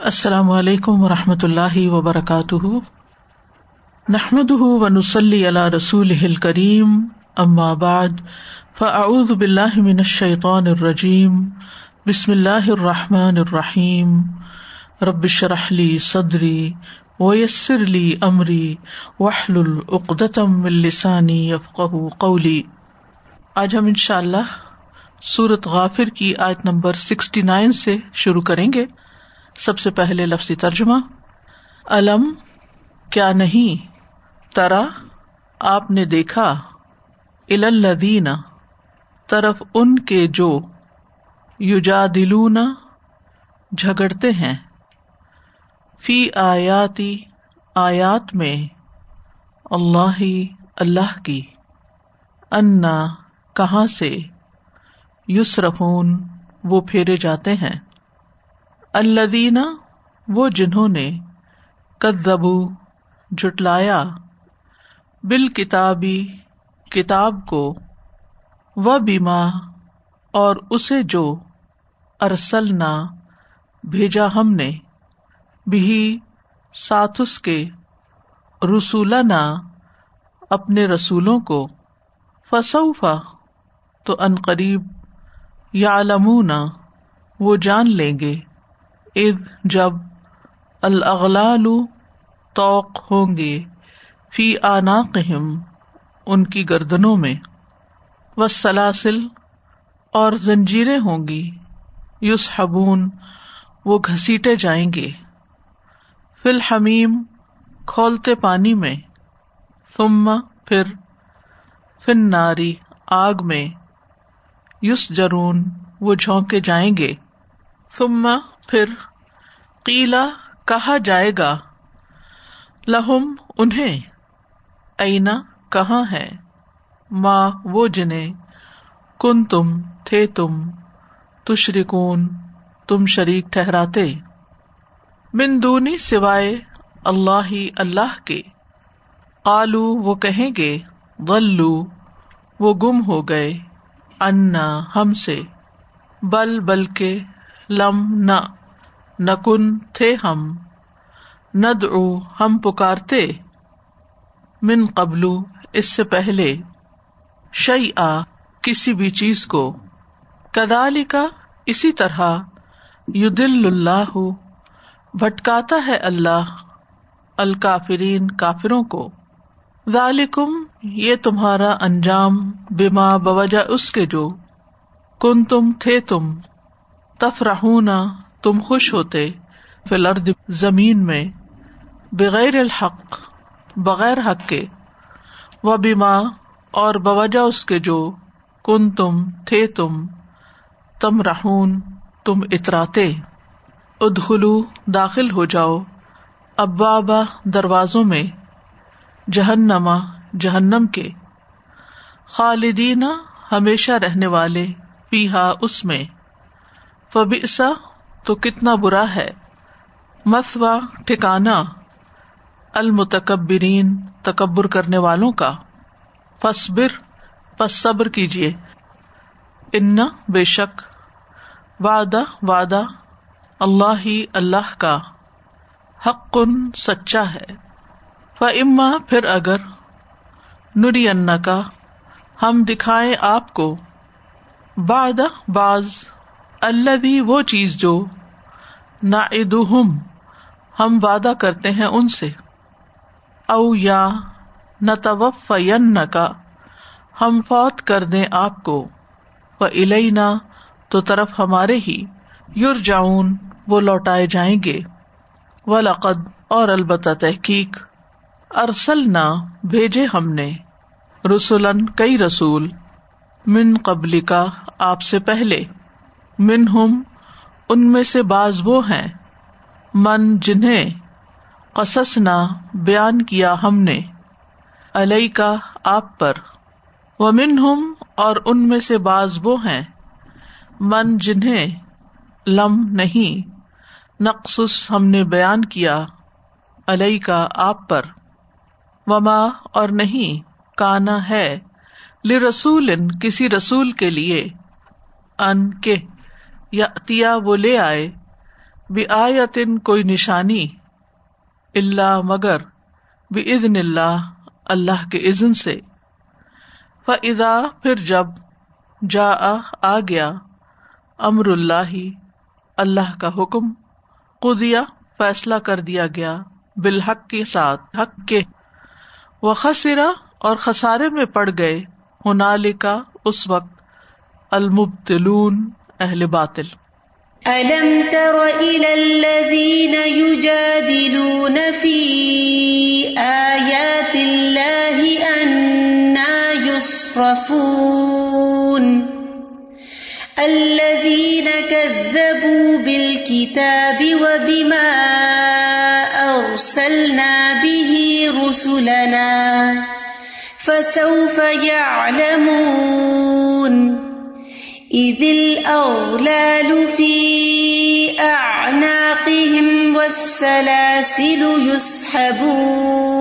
السلام علیکم و رحمۃ اللہ وبرکاتہ۔ نحمد ونسلی علیہ رسول کریم بعد، فاعوذ باللہ من الشیطان الرجیم، بسم اللہ الرحمٰن الرحیم۔ ربش رحلی صدری ویسر علی عمری وحل العقدم السانی افق قولی۔ آج ہم ان شاء اللہ سورت غافر کی آیت نمبر سکسٹی نائن سے شروع کریں گے۔ سب سے پہلے لفظی ترجمہ، علم، کیا نہیں، ترا، آپ نے دیکھا الدین طرف ان کے جو یوجا دلونا جھگڑتے ہیں۔ فی آیاتی، آیات میں، اللہ اللہ کی، انا، کہاں سے، یسرفون، وہ پھیرے جاتے ہیں۔ الدینہ وہ جنہوں نے کدبو جٹلایا بال کتابی کتاب کو، و بیما، اور اسے جو ارسلنا بھیجا ہم نے بھی ساتھ اس کے رسول نہ اپنے رسولوں کو فصوفا تو عنقریب یا علمون وہ جان لیں گے۔ اد جب الاغلال توق ہوں گے فی آناقہم، ان کی گردنوں میں۔ و سلاسل اور زنجیریں ہوں گی۔ یوس حبون وہ گھسیٹے جائیں گے۔ فی الحمیم، کھولتے پانی میں۔ ثم پھر فن ناری آگ میں۔ یوس جرون وہ جھونکے جائیں گے۔ ثم پھر قیلا کہا جائے گا، لہم انہیں۔ اینا کہاں ہے؟ ماں وہ جنہیں۔ کن تم تھے تم تشرکون، تم شریک ٹھہراتے۔ مندونی سوائے اللہ ہی اللہ کے۔ قالو وہ کہیں گے ولو وہ گم ہو گئے۔ انا ہم سے۔ بل بلکہ لم نہ نکن تھے ہم ند ہم پکارتے، من قبلو اس سے پہلے شعی آ کسی بھی چیز کو۔ کدالی کا اسی طرح یدل اللہ، بھٹکاتا ہے اللہ الکافرین کافروں کو۔ ذالکم، یہ تمہارا انجام بیما بوجہ اس کے جو کن تم تھے تم، تفرحونا تم خوش ہوتے فلرد زمین میں بغیر الحق، بغیر حق کے، و بیما اور بوجہ اس کے جو کن تم تھے تم تم رہون تم اتراتے۔ ادخلو، داخل ہو جاؤ ابا دروازوں میں جہنما جہنم کے۔ خالدین ہمیشہ رہنے والے پیہا اس میں۔ فبیسا تو کتنا برا ہے۔ مسوا ٹھکانا المتکبرین، تکبر کرنے والوں کا۔ فصبر پس صبر کیجیے ان بے شک۔ وعدہ وعدہ۔ اللہ ہی اللہ کا۔ حق کن سچا ہے۔ فما پھر اگر۔ نری انا کا ہم دکھائے آپ کو۔ باد باز اللہ بھی وہ چیز جو نا ہم وعدہ کرتے ہیں ان سے، او یا نہ توف کا ہم فوت کر دیں آپ کو وہ الینا تو طرف ہمارے ہی یور جاؤن وہ لوٹائے جائیں گے و لقد اور البتہ تحقیق ارسل نہ بھیجے ہم نے رسولن کئی رسول، من قبل کا آپ سے پہلے۔ من ہم ان میں سے باز وہ ہیں، من جنہیں قصص نہ بیان کیا ہم نے علیہ کا آپ پر۔ وہ من ہم اور ان میں سے باز وہ ہیں، من جنہیں لم نہیں نقص ہم نے بیان کیا علیہ کا آپ پر۔ وما، اور نہیں، کانا ہے ل رسول کسی رسول کے لیے، ان کے۔ یا وہ لے آئے بھی آیتن کوئی نشانی اللہ مگر بھی ادن اللہ اللہ کے عزن سے۔ فضا پھر جب جا آ گیا، امر اللہ اللہ کا حکم قدیا فیصلہ کر دیا گیا بالحق کے ساتھ، حق کے۔ وہ خسرا اور خسارے میں پڑ گئے ہنال کا اس وقت المبتلون۔ اہل باطل۔ ألم تر إلى الذين يجادلون في آيات الله أنا يصرفون الذين كذبوا بالكتاب وبما أرسلنا به رسلنا فسوف يعلمون إذ الأغلال في أعناقهم والسلاسل يسحبون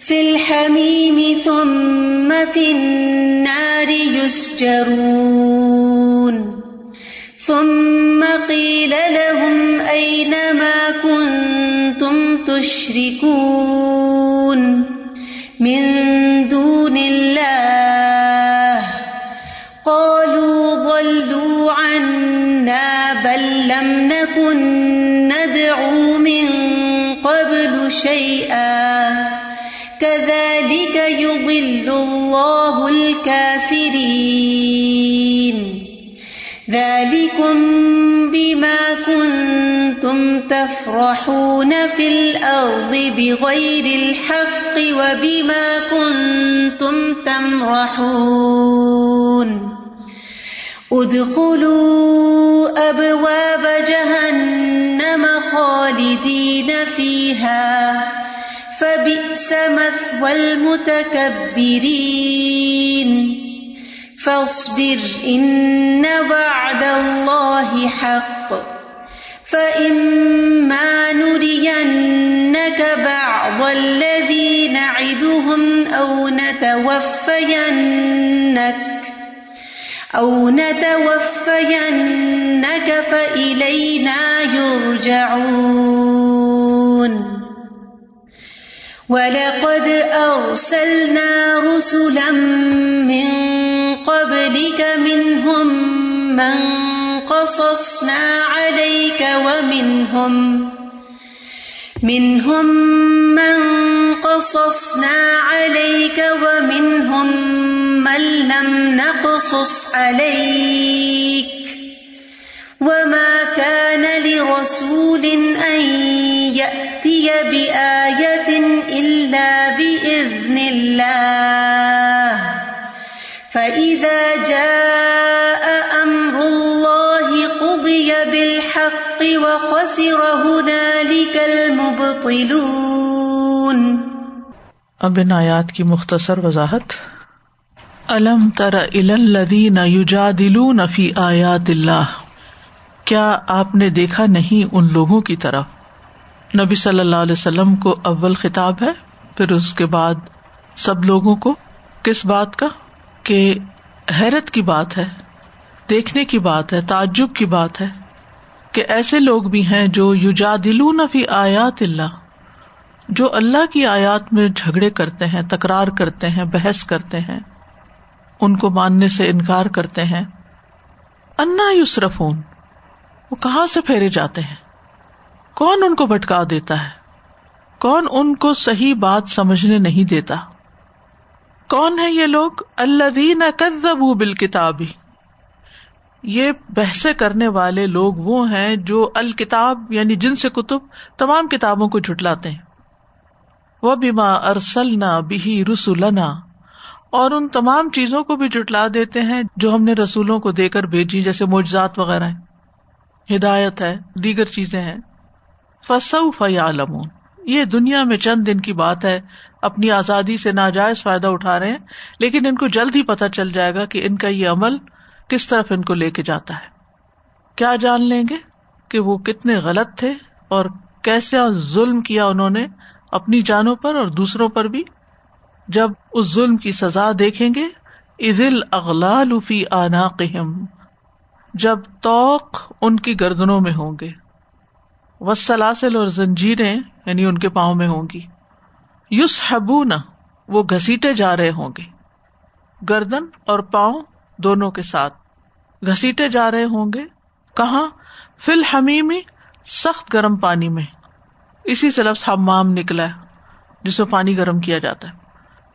في الحميم ثم في النار يسجرون ثم قيل لهم أين ما كنتم تشركون من دون الله بما كنتم تفرحون في الأرض بغير الحق وبما كنتم تمرحون ادخلوا أبواب جهنم خالدين فيها فبئس مثوى المتكبرين فاصبر، إن وعد الله حق. فإما نرينك بعض الذي نعدهم أو نتوفينك. أو نتوفينك فإلينا يرجعون. ولقد أرسلنا رسلا من قبلك منهم من قصصنا عليك ومنهم منهم من قصصنا عليك ومنهم من لم نقصص عليك وما كان لرسول أن يأتي بآية إلا بإذن الله وخسر هنالك المبطلون اب ان آیات کی مختصر وضاحت۔ الم تر الذین یجادلون فی آیات اللہ کیا آپ نے دیکھا نہیں ان لوگوں کی طرف نبی صلی اللہ علیہ وسلم کو اول خطاب ہے، پھر اس کے بعد سب لوگوں کو؟ کس بات کا؟ کہ حیرت کی بات ہے، دیکھنے کی بات ہے، تعجب کی بات ہے۔ کہ ایسے لوگ بھی ہیں جو یوجادلون فی آیات اللہ، جو اللہ کی آیات میں جھگڑے کرتے ہیں، تکرار کرتے ہیں، بحث کرتے ہیں، ان کو ماننے سے انکار کرتے ہیں۔ انا یوسرفون وہ کہاں سے پھیرے جاتے ہیں؟ کون ان کو بھٹکا دیتا ہے؟ کون ان کو صحیح بات سمجھنے نہیں دیتا؟ کون ہے یہ لوگ؟ اللہ دین بال کتابی یہ بحث کرنے والے لوگ وہ ہیں جو الکتاب یعنی جن سے کتب تمام کتابوں کو جٹلاتے ہیں۔ وہ بیما ارسلنا بھی رسولنا اور ان تمام چیزوں کو بھی جٹلا دیتے ہیں جو ہم نے رسولوں کو دے کر بھیجی، جیسے معجزات وغیرہ ہیں۔ ہدایت ہے، دیگر چیزیں ہیں۔ فصو فیالم یہ دنیا میں چند دن کی بات ہے، اپنی آزادی سے ناجائز فائدہ اٹھا رہے ہیں، لیکن ان کو جلد ہی پتہ چل جائے گا کہ ان کا یہ عمل کس طرف ان کو لے کے جاتا ہے؟ کیا جان لیں گے کہ وہ کتنے غلط تھے اور کیسا ظلم کیا انہوں نے اپنی جانوں پر اور دوسروں پر بھی؟ جب اس ظلم کی سزا دیکھیں گے عزل اغلال فی آنا جب توق ان کی گردنوں میں ہوں گے۔ وسلاسل اور زنجیریں یعنی ان کے پاؤں میں ہوں گی۔ یوس حبو نہ وہ گھسیٹے جا رہے ہوں گے۔ گردن اور پاؤں دونوں کے ساتھ۔ گھسیٹے جا رہے ہوں گے۔ کہاں؟ فل حمیمی سخت گرم پانی میں۔ اسی سے لفظ حمام نکلا ہے جس میں پانی گرم کیا جاتا ہے۔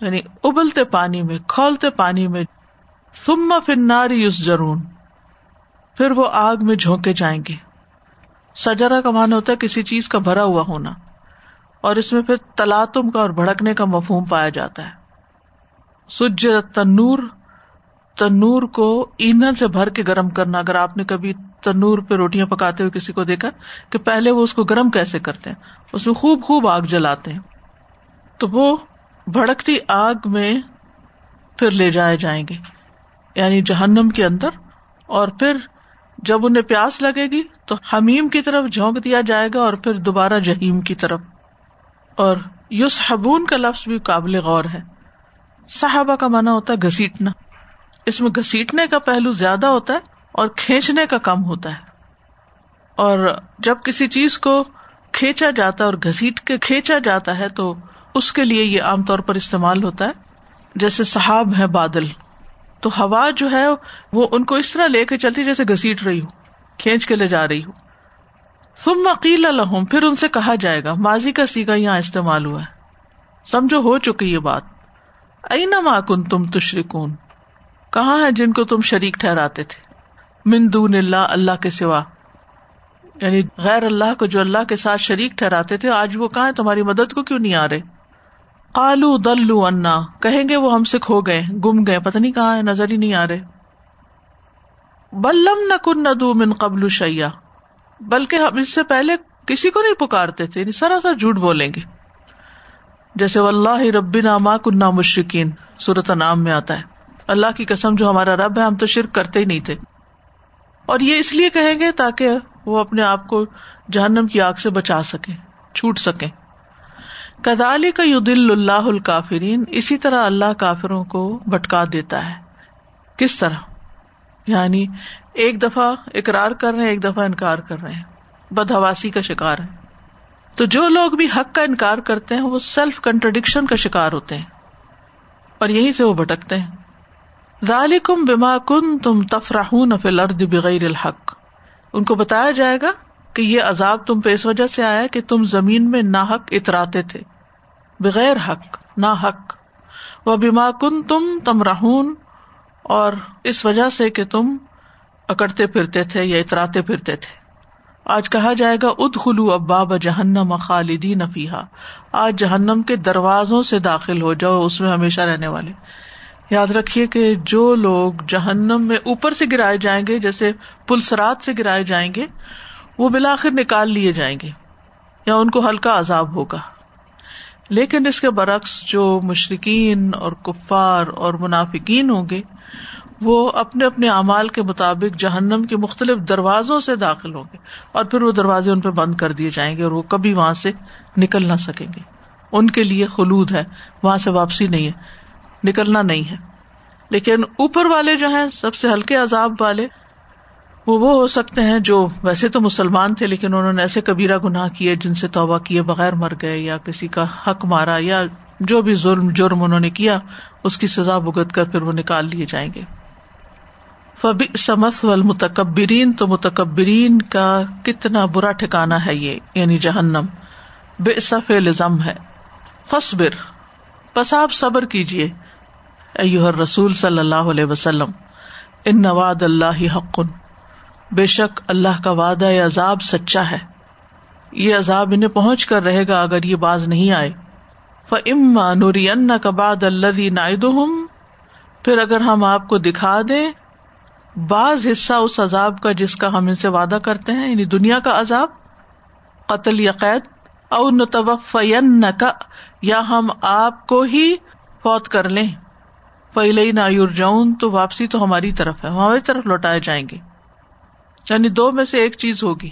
یعنی ابلتے پانی میں، کھولتے پانی میں۔ سما فناری یوس جرون پھر وہ آگ میں جھونکے جائیں گے۔ سجرا کا مان ہوتا ہے کسی چیز کا بھرا ہوا ہونا۔ اور اس میں پھر تلاتم کا اور بھڑکنے کا مفہوم پایا جاتا ہے۔ سج تنور تنور کو ایندھن سے بھر کے گرم کرنا۔ اگر آپ نے کبھی تنور پہ روٹیاں پکاتے ہوئے کسی کو دیکھا کہ پہلے وہ اس کو گرم کیسے کرتے ہیں؟ اس میں خوب خوب آگ جلاتے ہیں۔ تو وہ بھڑکتی آگ میں پھر لے جائے جائیں گے۔ یعنی جہنم کے اندر۔ اور پھر جب انہیں پیاس لگے گی تو حمیم کی طرف جھونک دیا جائے گا اور پھر دوبارہ جہیم کی طرف۔ اور یوس حبون کا لفظ بھی قابل غور ہے۔ صحابہ کا مانا ہوتا ہے گھسیٹنا۔ اس میں گھسیٹنے کا پہلو زیادہ ہوتا ہے اور کھینچنے کا کم ہوتا ہے۔ اور جب کسی چیز کو کھینچا جاتا ہے اور گھسیٹ کے کھینچا جاتا ہے تو اس کے لیے یہ عام طور پر استعمال ہوتا ہے۔ جیسے صحاب ہے بادل، تو ہوا جو ہے وہ ان کو اس طرح لے کے چلتی جیسے گسیٹ رہی ہوں کھینچ کے لے جا رہی ہوں تم عقیل الحم پھر ان سے کہا جائے گا، ماضی کا سیگا یہاں استعمال ہوا ہے۔ سمجھو، ہو چکی یہ بات۔ اینا کن تم تشریکون کہاں ہے جن کو تم شریک ٹھہراتے تھے؟ من دون اللہ اللہ کے سوا۔ یعنی غیر اللہ کو جو اللہ کے ساتھ شریک ٹھہراتے تھے، آج وہ کہاں تمہاری مدد کو کیوں نہیں آ رہے؟ کالو دلو انا کہیں گے وہ ہم سے کھو گئے، گم گئے، پتہ نہیں کہاں ہے، نظر ہی نہیں آ رہے۔ بلم نہ کن نہ من قبل شیا بلکہ ہم اس سے پہلے کسی کو نہیں پکارتے تھے یعنی سراسر جھوٹ بولیں گے۔ جیسے اللہ ربنا ما کنہ مشرقین صورت نام میں آتا ہے۔ اللہ کی قسم، جو ہمارا رب ہے، ہم تو شرک کرتے ہی نہیں تھے۔ اور یہ اس لیے کہیں گے تاکہ وہ اپنے آپ کو جہنم کی آگ سے بچا سکے چھوٹ سکیں۔ کدالی کا یو دل اللہ الکافرین، اسی طرح اللہ کافروں کو بٹکا دیتا ہے۔ کس طرح؟ یعنی ایک دفعہ اقرار کر رہے ہیں، ایک دفعہ انکار کر رہے ہیں۔ بدہواسی کا شکار ہے تو جو لوگ بھی حق کا انکار کرتے ہیں، وہ سیلف کنٹرڈکشن کا شکار ہوتے ہیں۔ اور یہیں سے وہ بھٹکتے ہیں۔ ذالکم بما کن تم تفراہ فل ارد بغیر الحق۔ ان کو بتایا جائے گا کہ یہ عذاب تم پہ اس وجہ سے آیا کہ تم زمین میں نا حق اتراتے تھے۔ بغیر حق نہ حق۔ وہ بیما کن تم تم اور اس وجہ سے کہ تم اکڑتے پھرتے تھے یا اتراتے پھرتے تھے۔ آج کہا جائے گا اد خلو اباب جہنم خالدی نفیحا آج جہنم کے دروازوں سے داخل ہو جاؤ، اس میں ہمیشہ رہنے والے۔ یاد رکھیے کہ جو لوگ جہنم میں اوپر سے گرائے جائیں گے، جیسے پلسرات سے گرائے جائیں گے، وہ بلاخر نکال لیے جائیں گے، یا ان کو ہلکا عذاب ہوگا۔ لیکن اس کے برعکس جو مشرقین اور کفار اور منافقین ہوں گے، وہ اپنے اپنے اعمال کے مطابق جہنم کے مختلف دروازوں سے داخل ہوں گے اور پھر وہ دروازے ان پہ بند کر دیے جائیں گے اور وہ کبھی وہاں سے نکل نہ سکیں گے۔ ان کے لیے خلود ہے، وہاں سے واپسی نہیں ہے۔ نکلنا نہیں ہے۔ لیکن اوپر والے جو ہیں، سب سے ہلکے عذاب والے، وہ وہ ہو سکتے ہیں جو ویسے تو مسلمان تھے، لیکن انہوں نے ایسے کبیرہ گناہ کیے جن سے توبہ کیے بغیر مر گئے، یا کسی کا حق مارا، یا جو بھی ظلم، جرم انہوں نے کیا، اس کی سزا بگت کر پھر وہ نکال لیے جائیں گے۔ فبی سمس و متکبرین تو متکبرین کا کتنا برا ٹھکانا ہے یہ یعنی جہنم۔ بے صف لزم ہے۔ فصبر بس آپ صبر کیجیے ایوہر رسول صلی اللہ علیہ وسلم، ان نواد اللہ حقن۔ بے شک اللہ کا وعدہ عذاب سچا ہے۔ یہ عذاب انہیں پہنچ کر رہے گا اگر یہ باز نہیں آئے۔ فما نوری ان کباد اللہ پھر اگر ہم آپ کو دکھا دیں، بعض حصہ اس عذاب کا جس کا ہم ان سے وعدہ کرتے ہیں یعنی دنیا کا عذاب، قتل یا قید، او نتوفین کا یا ہم آپ کو ہی فوت کر لیں۔ فعل نہ جاؤن تو واپسی تو ہماری طرف ہے ہماری طرف لوٹائے جائیں گے۔ یعنی دو میں سے ایک چیز ہوگی۔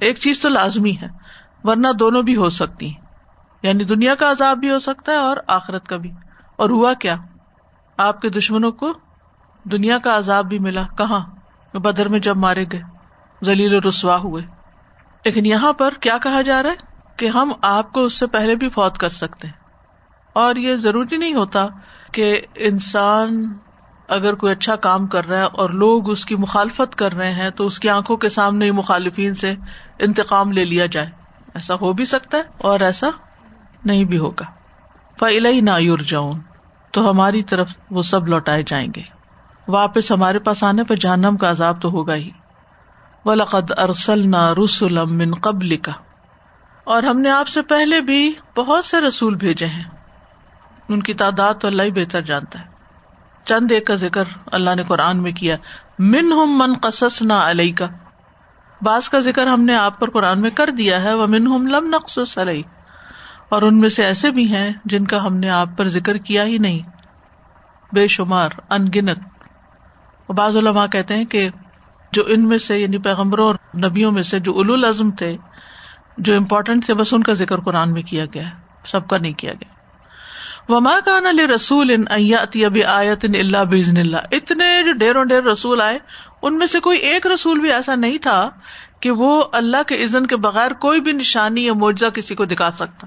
ایک چیز تو لازمی ہے، ورنہ دونوں بھی ہو سکتی یعنی دنیا کا عذاب بھی ہو سکتا ہے اور آخرت کا بھی۔ اور ہوا کیا؟ آپ کے دشمنوں کو دنیا کا عذاب بھی ملا۔ کہاں؟ بدر میں جب مارے گئے، ذلیل رسوا ہوئے۔ لیکن یہاں پر کیا کہا جا رہا ہے؟ کہ ہم آپ کو اس سے پہلے بھی فوت کر سکتے ہیں۔ اور یہ ضروری نہیں ہوتا کہ انسان اگر کوئی اچھا کام کر رہا ہے اور لوگ اس کی مخالفت کر رہے ہیں تو اس کی آنکھوں کے سامنے مخالفین سے انتقام لے لیا جائے۔ ایسا ہو بھی سکتا ہے اور ایسا نہیں بھی ہوگا۔ فعل نہ یور جاؤن تو ہماری طرف وہ سب لوٹائے جائیں گے۔ واپس ہمارے پاس آنے پہ جہنم کا عذاب تو ہوگا ہی۔ ولقد ارسل نہ رسولم من قبل کا اور ہم نے آپ سے پہلے بھی بہت سے رسول بھیجے ہیں۔ ان کی تعداد تو اللہ ہی بہتر جانتا ہے۔ چند ایک کا ذکر اللہ نے قرآن میں کیا۔ من ہم من قصص نہ علیہ کا بعض کا ذکر ہم نے آپ پر قرآن میں کر دیا ہے وہ من ہم لم نقص علیہ۔ اور ان میں سے ایسے بھی ہیں جن کا ہم نے آپ پر ذکر کیا ہی نہیں۔ بے شمار ان گنت بعض علماء کہتے ہیں کہ جو ان میں سے یعنی پیغمبروں اور نبیوں میں سے جو العزم تھے، جو امپورٹینٹ تھے، بس ان کا ذکر قرآن میں کیا گیا ہے۔ سب کا نہیں کیا گیا۔ وما کا نا رسول ان آیت اللہ بزن اللہ۔ اتنے جو ڈیروں ڈیر رسول آئے، ان میں سے کوئی ایک رسول بھی ایسا نہیں تھا کہ وہ اللہ کے عزن کے بغیر کوئی بھی نشانی یا معجزہ کسی کو دکھا سکتا۔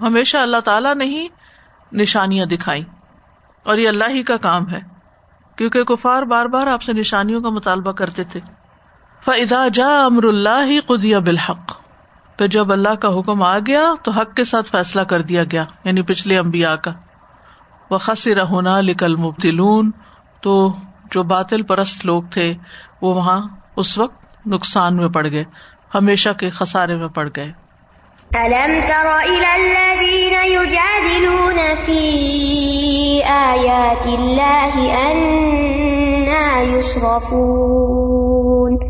ہمیشہ اللہ تعالیٰ نے ہی نشانیاں دکھائی اور یہ اللہ ہی کا کام ہے، کیونکہ کفار بار بار آپ سے نشانیوں کا مطالبہ کرتے تھے۔ فضا جا امر اللہ ہی بالحق۔ پھر جب اللہ کا حکم آ گیا تو حق کے ساتھ فیصلہ کر دیا گیا یعنی پچھلے امبیا کا۔ وہ خصر ہونا لکل مبتلون تو جو باطل پرست لوگ تھے، وہ وہاں اس وقت نقصان میں پڑ گئے، ہمیشہ کے خسارے میں پڑ گئے۔ ألم تر إلى الذين يجادلون في آيات الله أنا يصرفون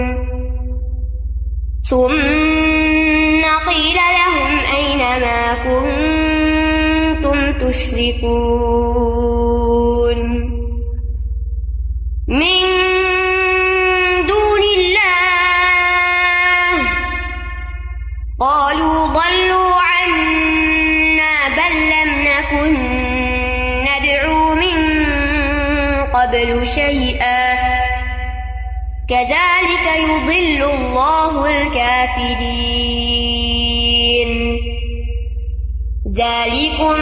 ثم قيل لهم أين ما كنتم تشركون من دون الله قالوا ضلوا عنا بل لم نكن ندعو من قبل شيئا كذلك يضل الله الكافرين. ذلكم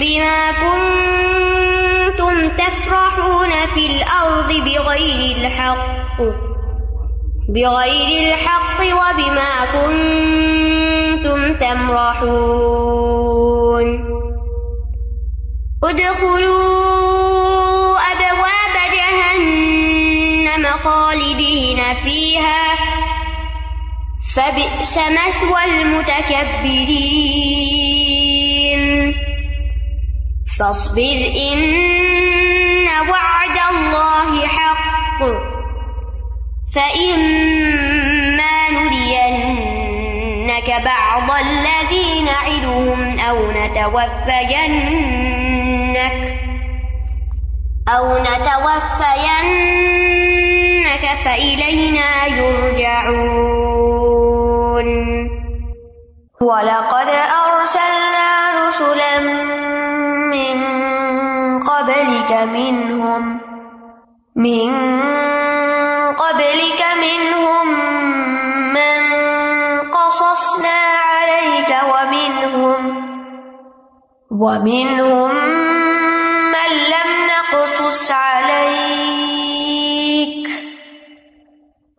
بما كنتم تفرحون في الأرض بغير الحق بغير الحق وبما كنتم تمرحون. ادخلوا خالدين فيها. فبئس مثوى المتكبرين. فاصبر، إن وعد الله حق. فإما نرينك بعض الذي نعدهم أو نتوفينك أو نتوفينك فإلينا يرجعون ولقد أرسلنا رسلا من قبلك منهم من قبلك منهم من قصصنا عليك ومنهم ومنهم من لم نقصص عليك